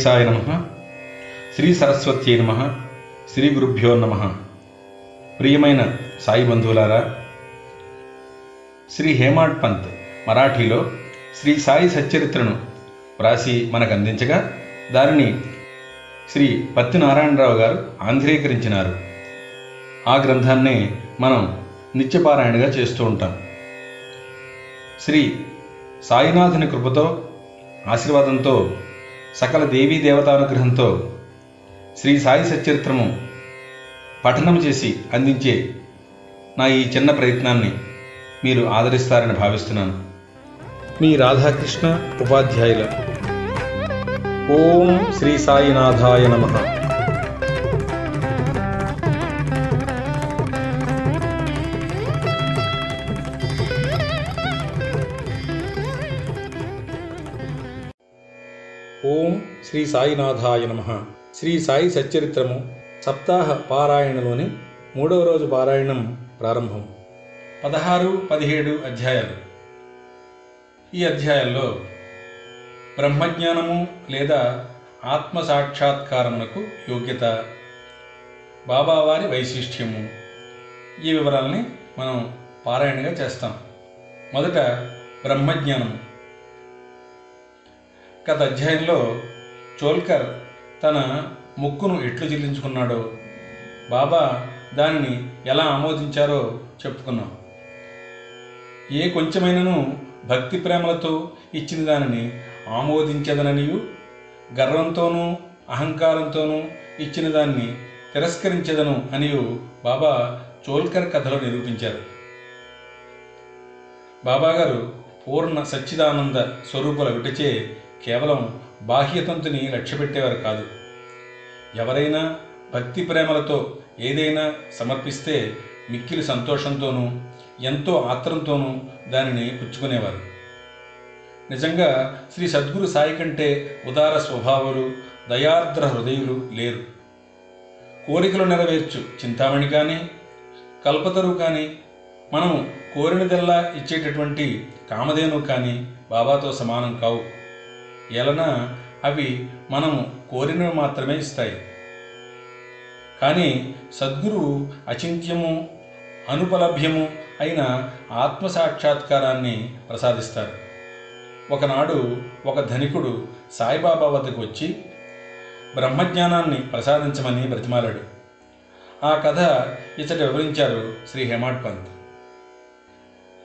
శ్రీ గణేశాయ నమ. శ్రీ సరస్వత్యై నమ. శ్రీ గురుభ్యో నమ. ప్రియమైన సాయి బంధువులారా శ్రీ హేమాడ్ పంత్ మరాఠీలో శ్రీ సాయి సచ్చరిత్రను వ్రాసి మనకు అందించగా దానిని శ్రీ పత్తి నారాయణరావు గారు ఆంధ్రీకరించినారు. ఆ గ్రంథాన్నే మనం నిత్యపారాయణగా చేస్తూ ఉంటాం. శ్రీ సాయినాథుని కృపతో ఆశీర్వాదంతో సకల దేవీ దేవతానుగ్రహంతో శ్రీ సాయి సచరిత్రము పఠనం చేసి అందించే నా ఈ చిన్న ప్రయత్నాన్ని మీరు ఆదరిస్తారని భావిస్తున్నాను. మీ రాధాకృష్ణ ఉపాధ్యాయుల. ఓం శ్రీ సాయినాథాయ నమ. శ్రీ సాయినాథాయ నమ. శ్రీ సాయి సచ్చరిత్రము సప్తాహ పారాయణలోని మూడవ రోజు పారాయణం ప్రారంభం. పదహారు పదిహేడు అధ్యాయాలు. ఈ అధ్యాయాల్లో బ్రహ్మజ్ఞానము లేదా ఆత్మ సాక్షాత్కారమునకు యోగ్యత బాబావారి వైశిష్ట్యము. ఈ వివరాలని మనం పారాయణగా చేస్తాం. మొదట బ్రహ్మజ్ఞానము. గత అధ్యాయంలో చోల్కర్ తన ముక్కును ఎట్లు చెల్లించుకున్నాడో బాబా దానిని ఎలా ఆమోదించారో చెప్పుకున్నాం. ఏ కొంచెమైనను భక్తి ప్రేమలతో ఇచ్చిన దానిని ఆమోదించదననియు గర్వంతోనూ అహంకారంతోనూ ఇచ్చిన దాన్ని తిరస్కరించదను అనియు బాబా చోల్కర్ కథలో నిరూపించారు. బాబాగారు పూర్ణ సచ్చిదానంద స్వరూపుల విటచే కేవలం బాహ్యతంతుని లక్ష్యపెట్టేవారు కాదు. ఎవరైనా భక్తి ప్రేమలతో ఏదైనా సమర్పిస్తే మిక్కిలి సంతోషంతోనూ ఎంతో ఆత్రంతోనూ దానిని పుచ్చుకునేవారు. నిజంగా శ్రీ సద్గురు సాయి కంటే ఉదార స్వభావాలు దయార్ద్ర హృదయులు లేరు. కోరికలు నెరవేర్చు చింతామణి కానీ కల్పతరు కానీ మనం కోరినదెల్లా ఇచ్చేటటువంటి కామధేను కానీ బాబాతో సమానం కావు. ఎలన అవి మనం కోరినవి మాత్రమే ఇస్తాయి. కానీ సద్గురువు అచింత్యము అనుపలభ్యము అయిన ఆత్మ సాక్షాత్కారాన్ని ప్రసాదిస్తారు. ఒకనాడు ఒక ధనికుడు సాయిబాబా వద్దకు వచ్చి బ్రహ్మజ్ఞానాన్ని ప్రసాదించమని బ్రతిమాలాడు. ఆ కథ ఇతడు వివరించారు శ్రీ హేమాడ్ పంత్.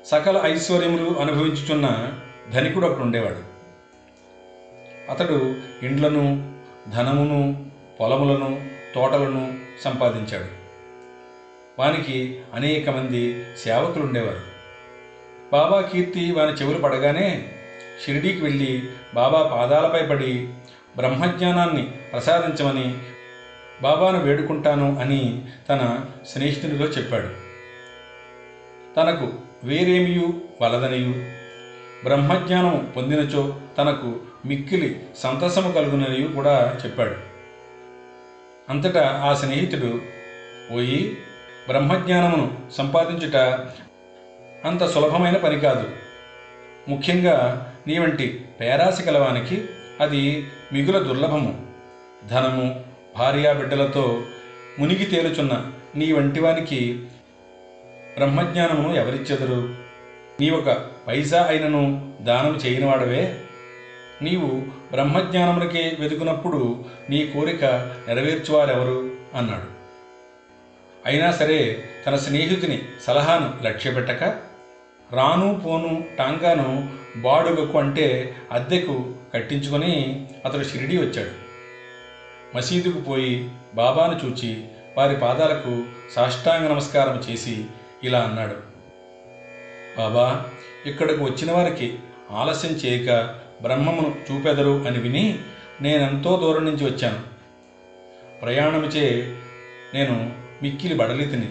సకల ఐశ్వర్యములు అనుభవించుచున్న ధనికుడు ఒకడు ఉండేవాడు అతడు ఇండ్లను ధనమును పొలములను తోటలను సంపాదించాడు. వానికి అనేక మంది సేవకులు ఉండేవారు బాబా కీర్తి వాని చెవులు పడగానే షిరిడీకి వెళ్ళి బాబా పాదాలపై పడి బ్రహ్మజ్ఞానాన్ని ప్రసాదించమని బాబాను వేడుకుంటాను అని తన స్నేహితునితో చెప్పాడు. తనకు వేరేమియు వలదనియు బ్రహ్మజ్ఞానం పొందినచో తనకు మిక్కిలి సంతసము కలుగునని కూడా చెప్పాడు. అంతటా ఆ స్నేహితుడు పోయి బ్రహ్మజ్ఞానమును సంపాదించుట అంత సులభమైన పని కాదు. ముఖ్యంగా నీ వంటి పేరాశ కలవానికి అది మిగుల దుర్లభము. ధనము భార్యా బిడ్డలతో మునిగి తేలుచున్న నీ వంటివానికి బ్రహ్మజ్ఞానమును ఎవరిచ్చెదరు? నీ ఒక పైసా అయినను దానం చేయనివాడవే? నీవు బ్రహ్మజ్ఞానమునకే వెతుకున్నప్పుడు నీ కోరిక నెరవేర్చువారెవరు? అన్నాడు. అయినా సరే తన స్నేహితుని సలహాను లక్ష్యపెట్టక రాను పోను టాంగాను బాడుగకు అంటే అద్దెకు కట్టించుకొని అతడు షిరిడి వచ్చాడు. మసీదుకు పోయి బాబాను చూచి వారి పాదాలకు సాష్టాంగ నమస్కారం చేసి ఇలా అన్నాడు. బాబా ఇక్కడకు వచ్చిన వారికి ఆలస్యం చేయక బ్రహ్మమును చూపెదరు అని విని నేనెంతో దూరం నుంచి వచ్చాను. ప్రయాణముచే నేను మిక్కిలి బడలితిని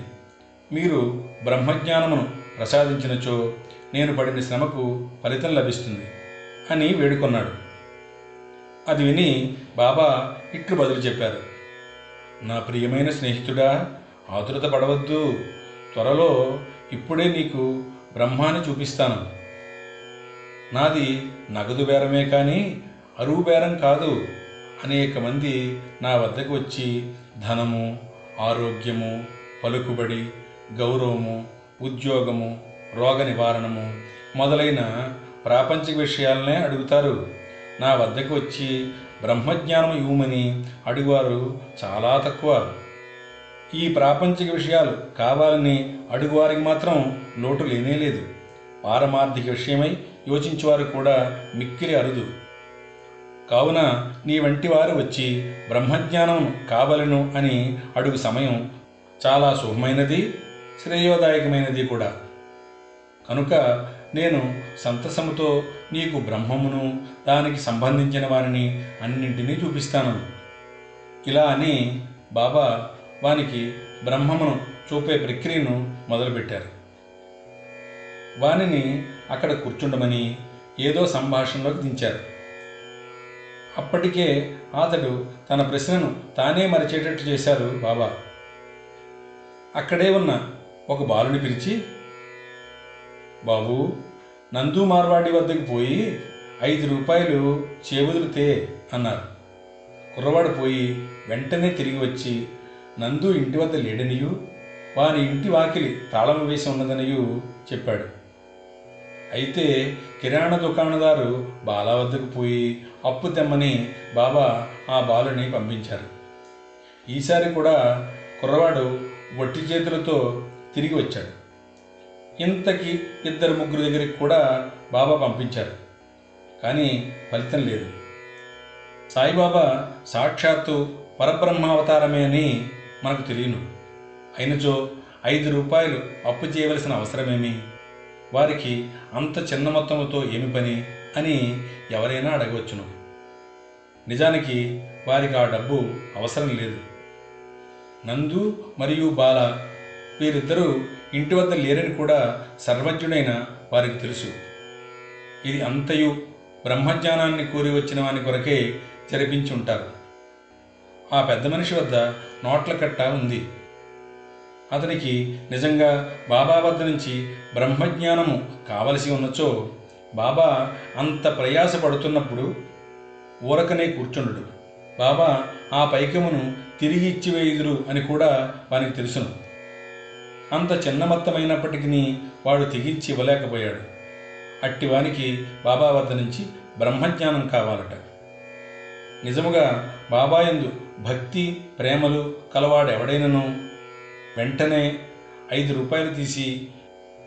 మీరు బ్రహ్మజ్ఞానమును ప్రసాదించినచో నేను పడిన శ్రమకు ఫలితం లభిస్తుంది అని వేడుకొన్నాడు. అది విని బాబా ఇట్లు బదులు చెప్పారు. నా ప్రియమైన స్నేహితుడా ఆతురత పడవద్దు. త్వరలో ఇప్పుడే నీకు బ్రహ్మాన్ని చూపిస్తాను. నాది నగదు బేరమే కానీ అరువు బేరం కాదు. అనేక మంది నా వద్దకు వచ్చి ధనము ఆరోగ్యము పలుకుబడి గౌరవము ఉద్యోగము రోగ నివారణము మొదలైన ప్రాపంచిక విషయాలనే అడుగుతారు. నా వద్దకు వచ్చి బ్రహ్మజ్ఞానం ఇవ్వమని అడుగువారు చాలా తక్కువ. ఈ ప్రాపంచిక విషయాలు కావాలని అడుగువారికి మాత్రం లోటు లేనే లేదు. పారమార్థిక విషయమై యోచించేవారు కూడా మిక్కిలి అరుదు. కావున నీ వంటి వారు వచ్చి బ్రహ్మజ్ఞానం కావలను అని అడుగు సమయం చాలా శుభమైనది శ్రేయోదాయకమైనది కూడా. కనుక నేను సంతసముతో నీకు బ్రహ్మమును దానికి సంబంధించిన వారిని అన్నింటినీ చూపిస్తాను. ఇలా అని బాబా వానికి బ్రహ్మమును చూపే ప్రక్రియను మొదలుపెట్టారు. వానిని అక్కడ కూర్చుండమని ఏదో సంభాషణలోకి దించారు. అప్పటికే అతడు తన ప్రశ్నను తానే మరిచేటట్టు చేశారు బాబా. అక్కడే ఉన్న ఒక బాలుని పిలిచి బాబు నందు మార్వాడి వద్దకు పోయి ఐదు రూపాయలు చేబుదులుతే అన్నారు. కుర్రవాడు పోయి వెంటనే తిరిగి వచ్చి నందు ఇంటి వద్ద లేడనియు వాని ఇంటి వాకిలి తాళం వేసి ఉన్నదనియు చెప్పాడు. అయితే కిరాణా దుకాణదారు బాలా వద్దకు పోయి అప్పు తెమ్మని బాబా ఆ బాలుని పంపించారు. ఈసారి కూడా కుర్రవాడు వట్టి చేతులతో తిరిగి వచ్చాడు. ఇంతకి ఇద్దరు ముగ్గురు దగ్గరికి కూడా బాబా పంపించారు. కానీ ఫలితం లేదు. సాయిబాబా సాక్షాత్తు పరబ్రహ్మావతారమే అని మనకు తెలియను. అయినచో ఐదు రూపాయలు అప్పు చేయవలసిన అవసరమేమి? వారికి అంత చిన్న మొత్తంతో ఏమి పని అని ఎవరైనా అడగవచ్చును. నిజానికి వారికి ఆ డబ్బు అవసరం లేదు. నందు మరియు బాల వీరిద్దరూ ఇంటి వద్ద లేరని కూడా సర్వజ్ఞుడైన వారికి తెలుసు. ఇది అంతయు బ్రహ్మజ్ఞానాన్ని కోరి వచ్చిన వాని కొరకే జరిపించి ఉంటారు. ఆ పెద్ద మనిషి వద్ద నోట్ల కట్ట ఉంది. అతనికి నిజంగా బాబా వద్ద నుంచి బ్రహ్మజ్ఞానము కావలసి ఉన్నచో బాబా అంత ప్రయాస పడుతున్నప్పుడు ఊరకనే కూర్చుండడు. బాబా ఆ పైకమును తిరిగి ఇచ్చివేయుదురు అని కూడా వానికి తెలుసును. అంత చిన్నమత్తమైనప్పటికీ వాడు తెగించి ఇవ్వలేకపోయాడు. అట్టివానికి బాబా వద్ద నుంచి బ్రహ్మజ్ఞానం కావాలట. నిజముగా బాబాయందు భక్తి ప్రేమలు కలవాడెవడైనను వెంటనే ఐదు రూపాయలు తీసి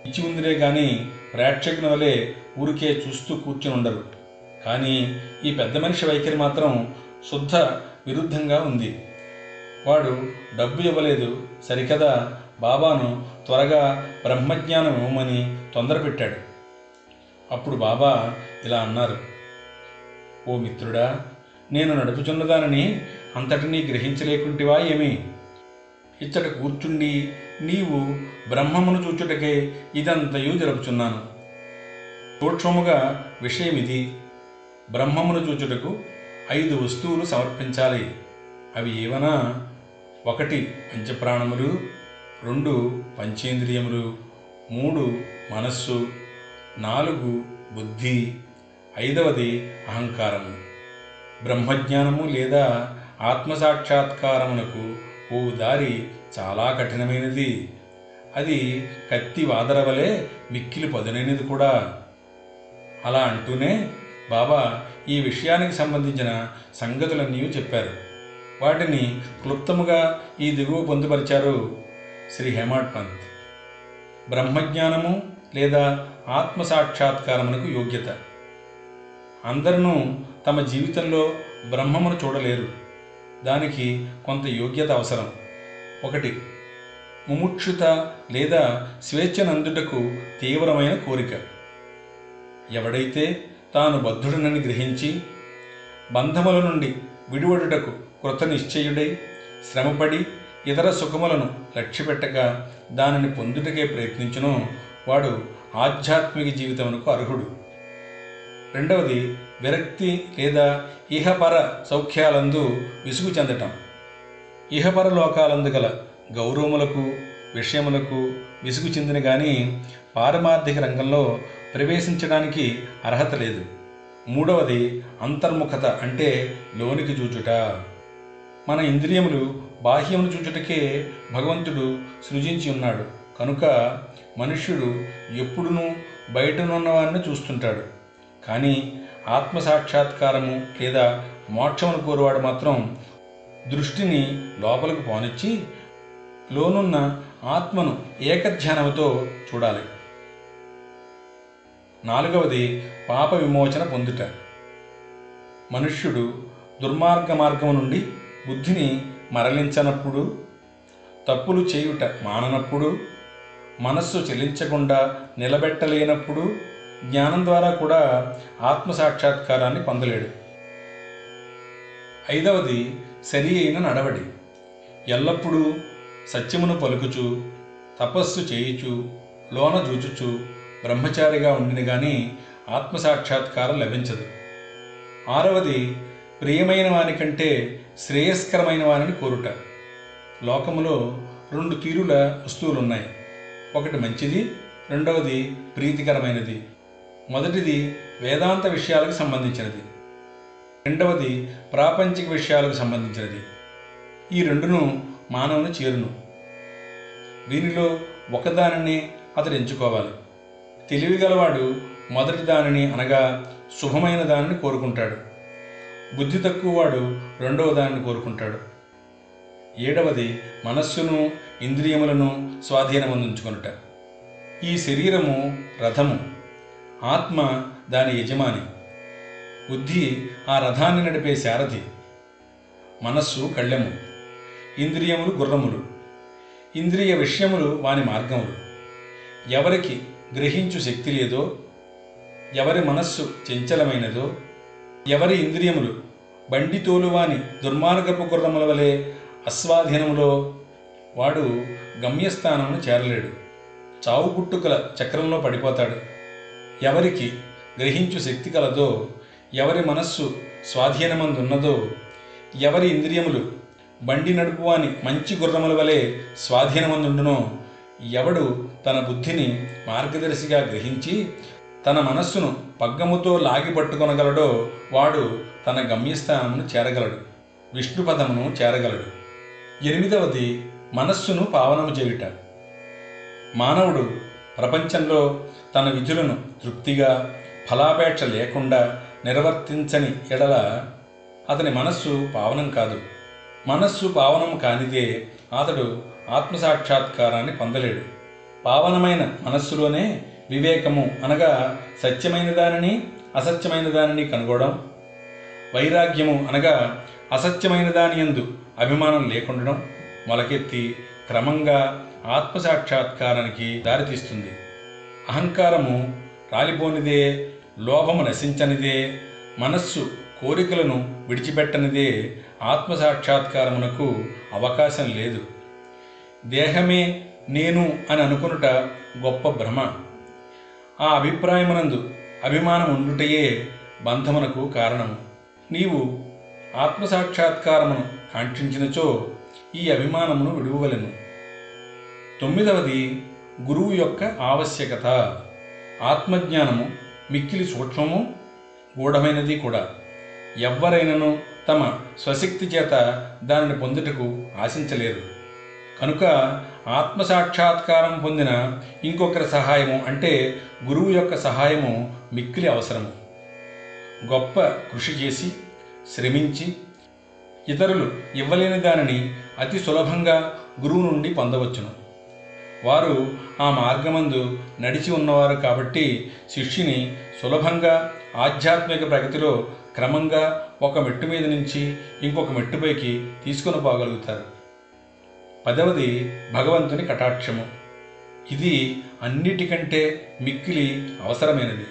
ఇచ్చి ఉందిరే కానీ ప్రేక్షకుని వలె ఊరికే చూస్తూ కూర్చుని ఉండరు. కానీ ఈ పెద్ద మనిషి వైఖరి మాత్రం శుద్ధ విరుద్ధంగా ఉంది. వాడు డబ్బు ఇవ్వలేదు సరికదా బాబాను త్వరగా బ్రహ్మజ్ఞానం ఇవ్వమని తొందర పెట్టాడు. అప్పుడు బాబా ఇలా అన్నారు ఓ మిత్రుడా నేను నడుపుచున్నదానని అంతటినీ గ్రహించలేకుంటివా ఏమి? ఇచ్చట కూర్చుండి నీవు బ్రహ్మమును చూచుటకే ఇదంతయు జరుపుచున్నాను. సూక్ష్మముగా విషయం ఇది బ్రహ్మమును చూచుటకు ఐదు వస్తువులు సమర్పించాలి. అవి ఏవనా? ఒకటి పంచప్రాణములు రెండు పంచేంద్రియములు మూడు మనస్సు నాలుగు బుద్ధి ఐదవది అహంకారము. బ్రహ్మజ్ఞానము లేదా ఆత్మసాక్షాత్కారమునకు ఓ దారి చాలా కఠినమైనది. అది కత్తి వాదర వలె మిక్కిలి పదునైనది కూడా. అలా అంటూనే బాబా ఈ విషయానికి సంబంధించిన సంగతులన్నీ చెప్పారు. వాటిని క్లుప్తముగా ఈ దిగువ పొందుపరిచారు శ్రీ హేమాడ్ పంత్. బ్రహ్మజ్ఞానము లేదా ఆత్మసాక్షాత్కారమునకు యోగ్యత. అందరూ తమ జీవితంలో బ్రహ్మమును చూడలేరు. దానికి కొంత యోగ్యత అవసరం. ఒకటి ముముక్షుత లేదా స్వేచ్ఛనందుటకు తీవ్రమైన కోరిక. ఎవడైతే తాను బద్ధుడనని గ్రహించి బంధముల నుండి విడివడుటకు కృత నిశ్చయుడై శ్రమపడి ఇతర సుఖములను లక్ష్యపెట్టక దానిని పొందుటకే ప్రయత్నించును వాడు ఆధ్యాత్మిక జీవితమునకు అర్హుడు. రెండవది విరక్తి లేదా ఇహపర సౌఖ్యాలందు విసుగు చెందటం. ఇహపర లోకాలందు గల గౌరవములకు విషయములకు విసుగు చెందిన కానీ పారమార్థిక రంగంలో ప్రవేశించడానికి అర్హత లేదు. మూడవది అంతర్ముఖత అంటే లోనికి చూచుట. మన ఇంద్రియములు బాహ్యమును చూచుటకే భగవంతుడు సృజించి ఉన్నాడు. కనుక మనుష్యుడు ఎప్పుడునూ బయటనున్నవారిని చూస్తుంటాడు. కానీ ఆత్మ సాక్షాత్కారము లేదా మోక్షమును కోరువాడు మాత్రం దృష్టిని లోపలికి పోనిచ్చి లోనున్న ఆత్మను ఏకధ్యానముతో చూడాలి. నాలుగవది పాప విమోచన పొందుట. మనుష్యుడు దుర్మార్గ మార్గము నుండి బుద్ధిని మరలించనప్పుడు తప్పులు చేయుట మాననప్పుడు మనస్సు చెల్లించకుండా నిలబెట్టలేనప్పుడు జ్ఞానం ద్వారా కూడా ఆత్మ సాక్షాత్కారాన్ని పొందలేడు. ఐదవది సరి అయిన నడవడి. ఎల్లప్పుడూ సత్యమును పలుకుచు తపస్సు చేయుచు లోన జూచుచు బ్రహ్మచారిగా ఉండిన ఆత్మ ఆత్మసాక్షాత్కారం లభించదు. ఆరవది ప్రియమైన వాని కంటే శ్రేయస్కరమైన వారిని కోరుట. లోకములో రెండు తీరుల వస్తువులున్నాయి. ఒకటి మంచిది రెండవది ప్రీతికరమైనది. మొదటిది వేదాంత విషయాలకు సంబంధించినది. రెండవది ప్రాపంచిక విషయాలకు సంబంధించినది. ఈ రెండును మానవుని చేరును. దీనిలో ఒకదానిని అతడు ఎంచుకోవాలి. తెలివిగలవాడు మొదటి దానిని అనగా శుభమైన దానిని కోరుకుంటాడు. బుద్ధి తక్కువవాడు రెండవ దానిని కోరుకుంటాడు. ఏడవది మనస్సును ఇంద్రియములను స్వాధీనమందించుకొనుట. ఈ శరీరము రథము. ఆత్మ దాని యజమాని. బుద్ధి ఆ రథాన్ని నడిపే సారథి మనస్సు కళ్ళెము ఇంద్రియములు గుర్రములు. ఇంద్రియ విషయములు వాని మార్గములు. ఎవరికి గ్రహించు శక్తి లేదో ఎవరి మనస్సు చంచలమైనదో ఎవరి ఇంద్రియములు బండితోలు వాని దుర్మార్గపు గుర్రముల వలె అస్వాధీనములో వాడు గమ్యస్థానమును చేరలేడు. చావు పుట్టుకల చక్రంలో పడిపోతాడు. ఎవరికి గ్రహించు శక్తి కలదో ఎవరి మనస్సు స్వాధీనమందున్నదో ఎవరి ఇంద్రియములు బండి నడుపువాని మంచి గుర్రముల వలె స్వాధీనమందుండునో ఎవడు తన బుద్ధిని మార్గదర్శిగా గ్రహించి తన మనస్సును పగ్గముతో లాగి పట్టుకొనగలడో వాడు తన గమ్యస్థానమును చేరగలడు విష్ణుపదమును చేరగలడు. ఎనిమిదవది మనస్సును పావనము చేయుట. మానవుడు ప్రపంచంలో తన విధులను తృప్తిగా ఫలాపేక్ష లేకుండా నిర్వర్తించని ఎడల అతని మనస్సు పావనం కాదు. మనస్సు పావనం కానిదే అతడు ఆత్మసాక్షాత్కారాన్ని పొందలేడు. పావనమైన మనస్సులోనే వివేకము అనగా సత్యమైన దానిని అసత్యమైన దానిని కనుగొనడం. వైరాగ్యము అనగా అసత్యమైన దాని యందు అభిమానం లేకుండడం. మొలకెత్తి క్రమంగా ఆత్మసాక్షాత్కారానికి దారితీస్తుంది. అహంకారము రాలిపోనిదే లోభము నశించనిదే మనస్సు కోరికలను విడిచిపెట్టనిదే ఆత్మసాక్షాత్కారమునకు అవకాశం లేదు. దేహమే నేను అని అనుకునుట గొప్ప భ్రమ. ఆ అభిప్రాయమునందు అభిమానం ఉండుటయే బంధమునకు కారణము. నీవు ఆత్మసాక్షాత్కారమును కాంక్షించినచో ఈ అభిమానమును విడువలను తొమ్మిదవది గురువు యొక్క ఆవశ్యకత. ఆత్మజ్ఞానము మిక్కిలి సూక్ష్మము గూఢమైనది కూడా. ఎవ్వరైనను తమ స్వశక్తి చేత దానిని పొందుటకు ఆశించలేరు. కనుక ఆత్మసాక్షాత్కారం పొందిన ఇంకొకరి సహాయము అంటే గురువు యొక్క సహాయము మిక్కిలి అవసరము. గొప్ప కృషి చేసి శ్రమించి ఇతరులు ఇవ్వలేని దానిని అతి సులభంగా గురువు నుండి పొందవచ్చును. వారు ఆ మార్గమందు నడిచి ఉన్నవారు కాబట్టి శిష్యుని సులభంగా ఆధ్యాత్మిక ప్రగతిలో క్రమంగా ఒక మెట్టు మీద నుంచి ఇంకొక మెట్టుపైకి తీసుకొని పోగలుగుతారు. పదవది భగవంతుని కటాక్షము. ఇది అన్నిటికంటే మిక్కిలి అవసరమైనది.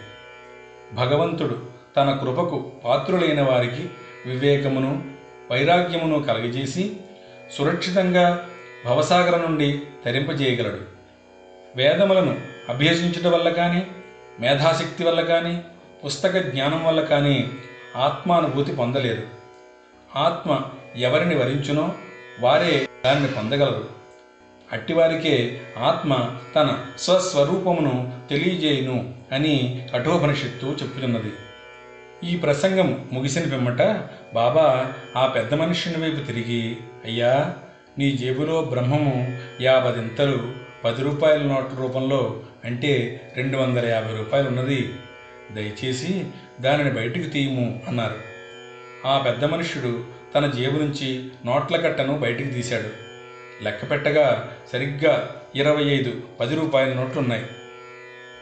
భగవంతుడు తన కృపకు పాత్రులైన వారికి వివేకమును వైరాగ్యమును కలగజేసి సురక్షితంగా భవసాగర నుండి తరింపజేయగలడు. వేదములను అభ్యసించడం వల్ల కానీ మేధాశక్తి వల్ల కానీ పుస్తక జ్ఞానం వల్ల కానీ ఆత్మానుభూతి పొందలేదు ఆత్మ ఎవరిని వరించునో వారే దాన్ని పొందగలరు. అట్టివారికే ఆత్మ తన స్వస్వరూపమును తెలియజేయును అని కఠోపనిషత్తు చెప్పుతున్నది ఈ ప్రసంగం ముగిసిన పిమ్మట బాబా ఆ పెద్ద మనుషుని వైపు తిరిగి అయ్యా నీ జేబులో బ్రహ్మము యాభదింతలు పది రూపాయల నోట్ల రూపంలో అంటే రెండు వందల యాభై రూపాయలు ఉన్నది దయచేసి దానిని బయటికి తీయము అన్నారు. ఆ పెద్ద మనుష్యుడు తన జేబు నుంచి నోట్ల కట్టను బయటికి తీశాడు. లెక్క పెట్టగా సరిగ్గా ఇరవై ఐదు పది రూపాయల నోట్లున్నాయి.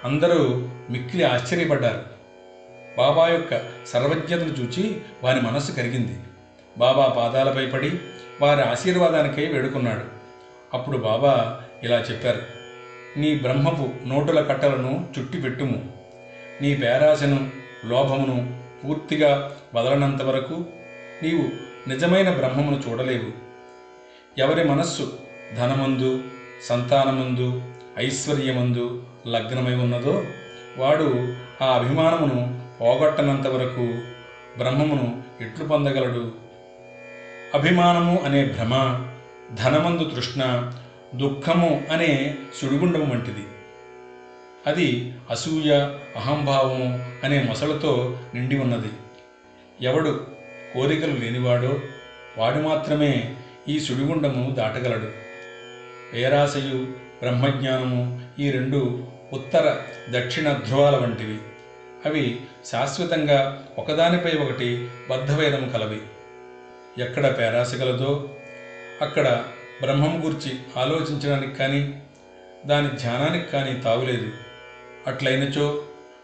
అందరూ మిక్కిలి ఆశ్చర్యపడ్డారు. బాబా యొక్క సర్వజ్ఞతను చూచి వారి మనస్సు కరిగింది. బాబా పాదాలపై పడి వారి ఆశీర్వాదానికై వేడుకున్నాడు. అప్పుడు బాబా ఇలా చెప్పారు నీ బ్రహ్మపు నోటుల కట్టలను చుట్టి పెట్టుము నీ పేరాశను లోభమును పూర్తిగా వదలనంత వరకు నీవు నిజమైన బ్రహ్మమును చూడలేవు. ఎవరి మనస్సు ధనమందు సంతానమందు ఐశ్వర్యమందు లగ్నమై ఉన్నదో వాడు ఆ అభిమానమును పోగొట్టనంత వరకు బ్రహ్మమును ఎట్లు పొందగలడు? అభిమానము అనే భ్రమ ధనమందు తృష్ణ దుఃఖము అనే సుడిగుండము వంటిది. అది అసూయ అహంభావము అనే మొసలతో నిండి ఉన్నది. ఎవడు కోరికలు లేనివాడో వాడు మాత్రమే ఈ సుడిగుండము దాటగలడు. వేరాశయు బ్రహ్మజ్ఞానము ఈ రెండు ఉత్తర దక్షిణ ధ్రువాల వంటివి. అవి శాశ్వతంగా ఒకదానిపై ఒకటి బద్ధవేదం కలవి. ఎక్కడ పేరాశ కలదో అక్కడ బ్రహ్మం గురించి ఆలోచించడానికి కానీ దాని ధ్యానానికి కానీ తావులేదు. అట్లయినచో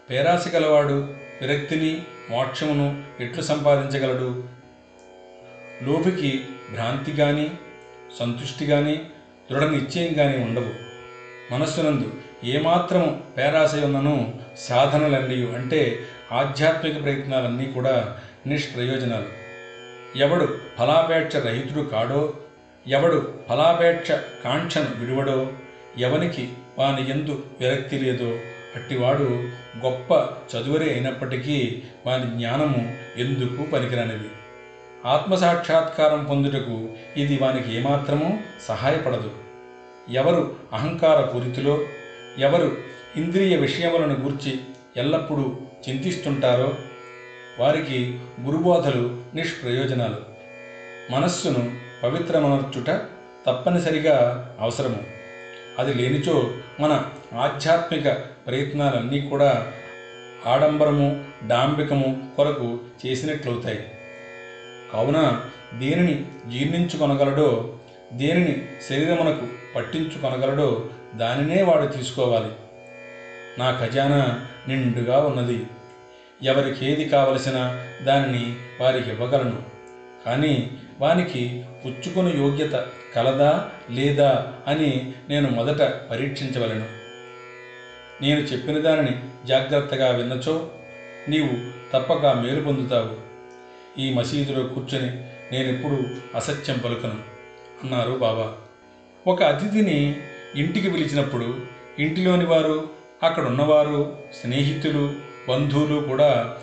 పేరాశ గలవాడు విరక్తిని మోక్షమును ఎట్లు సంపాదించగలడు? లోపికి భ్రాంతి కానీ సంతుష్టి కానీ దృఢ నిశ్చయం కానీ ఉండవు. మనస్సునందు ఏమాత్రం పేరాశ ఉన్నను సాధనలన్నీ అంటే ఆధ్యాత్మిక ప్రయత్నాలన్నీ కూడా నిష్ప్రయోజనాలు. ఎవడు ఫలాపేక్ష రహితుడు కాడో ఎవడు ఫలాపేక్ష కాంక్షను విడువడో ఎవనికి వాని ఎందు విరక్తి లేదో అట్టివాడు గొప్ప చదువరే అయినప్పటికీ వాని జ్ఞానము ఎందుకు పనికిరానిది? ఆత్మసాక్షాత్కారం పొందుటకు ఇది వానికి ఏమాత్రమూ సహాయపడదు. ఎవరు అహంకార పూరితిలో ఎవరు ఇంద్రియ విషయములను గూర్చి ఎల్లప్పుడూ చింతిస్తుంటారో వారికి గురుబోధలు నిష్ప్రయోజనాలు. మనస్సును పవిత్రమర్చుట తప్పనిసరిగా అవసరము. అది లేనిచో మన ఆధ్యాత్మిక ప్రయత్నాలన్నీ కూడా ఆడంబరము డాంబికము కొరకు చేసినట్లవుతాయి. కావున దేనిని జీర్ణించుకొనగలడో దేనిని శరీరమునకు పట్టించుకొనగలడో దానినే వాడు తీసుకోవాలి. నా ఖజానా నిండుగా ఉన్నది. ఎవరికేది కావలసిన దానిని వారికి ఇవ్వగలను. కానీ వానికి పుచ్చుకొని యోగ్యత కలదా లేదా అని నేను మొదట పరీక్షించవలను. నేను చెప్పిన దానిని జాగ్రత్తగా విన్నచో నీవు తప్పక మేలు పొందుతావు. ఈ మసీదులో కూర్చొని నేనెప్పుడు అసత్యం పలుకను అన్నారు బాబా. ఒక అతిథిని ఇంటికి పిలిచినప్పుడు ఇంటిలోని వారు అక్కడ ఉన్నవారు స్నేహితులు బంధువులు కూడా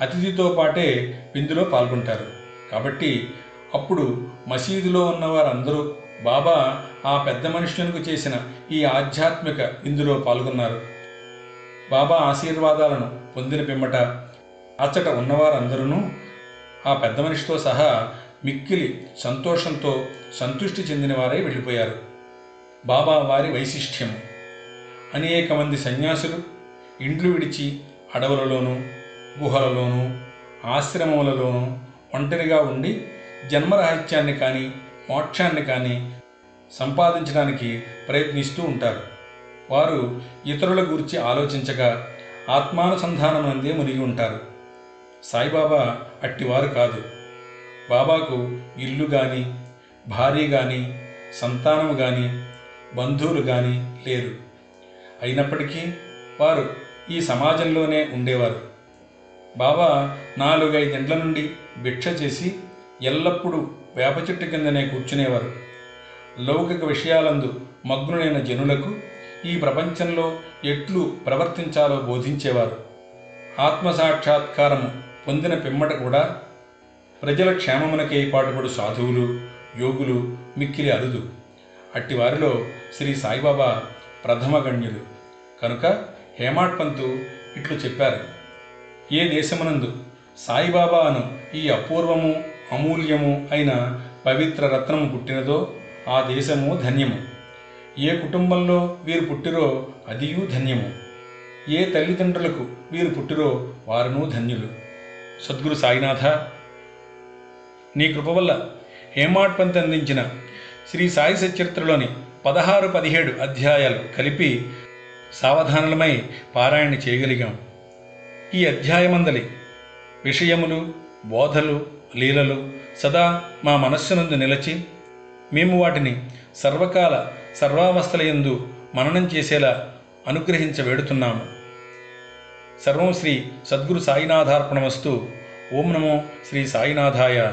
అతిథితో పాటే విందులో పాల్గొంటారు. కాబట్టి అప్పుడు మసీదులో ఉన్న వారందరూ బాబా ఆ పెద్ద మనుషులకు చేసిన ఈ ఆధ్యాత్మిక విందులో పాల్గొన్నారు. బాబా ఆశీర్వాదాలను పొందిన పిమ్మట అచ్చట ఉన్నవారందరూ ఆ పెద్ద మనిషితో సహా మిక్కిలి సంతోషంతో సంతృష్టి చెందిన వారై వెళ్ళిపోయారు. బాబా వారి అనేక మంది సన్యాసులు ఇండ్లు విడిచి అడవులలోనూ గుహలలోనూ ఆశ్రమములలోనూ ఒంటరిగా ఉండి జన్మరహత్యాన్ని కానీ మోక్షాన్ని కానీ సంపాదించడానికి ప్రయత్నిస్తూ ఉంటారు. వారు ఇతరుల గురించి ఆలోచించగా ఆత్మానుసంధానం అందే మునిగి ఉంటారు. సాయిబాబా అట్టివారు కాదు. బాబాకు ఇల్లు కానీ భార్య కానీ సంతానం కానీ బంధువులు కానీ లేరు. అయినప్పటికీ వారు ఈ సమాజంలోనే ఉండేవారు. బాబా నాలుగైదింట్ల నుండి భిక్ష చేసి ఎల్లప్పుడూ వేప చెట్టు కిందనే కూర్చునేవారు. లౌకిక విషయాలందు మగ్నులైన జనులకు ఈ ప్రపంచంలో ఎట్లు ప్రవర్తించాలో బోధించేవారు. ఆత్మసాక్షాత్కారము పొందిన పిమ్మట కూడా ప్రజల క్షేమమునకే పాటుపడు సాధువులు యోగులు మిక్కిలి అరుదు. అట్టి వారిలో శ్రీ సాయిబాబా ప్రథమ గణ్యులు కనుక హేమాడ్ పంతు ఇట్లు చెప్పారు. ఏ దేశమునందు సాయిబాబా అను ఈ అపూర్వము అమూల్యము అయిన పవిత్ర రత్నము పుట్టినదో ఆ దేశము ధన్యము. ఏ కుటుంబంలో వీరు పుట్టిరో అదియూ ధన్యము. ఏ తల్లిదండ్రులకు వీరు పుట్టిరో వారును ధన్యులు. సద్గురు సాయినాథ నీ కృప వల్ల హేమాడ్ పంత్ అందించిన శ్రీ సాయి సచరిత్రలోని పదహారు పదిహేడు అధ్యాయాలు కలిపి సావధానులమై పారాయణ చేయగలిగాం. ఈ అధ్యాయమందలి విషయములు బోధలు లీలలు సదా మా మనస్సునందు నిలచి మేము వాటిని సర్వకాల సర్వావస్థలయందు మననం చేసేలా అనుగ్రహించబెడుతున్నాము. సర్వం శ్రీ సద్గురు సాయినాథార్పణమస్తు. ఓం నమో శ్రీ సాయినాథాయ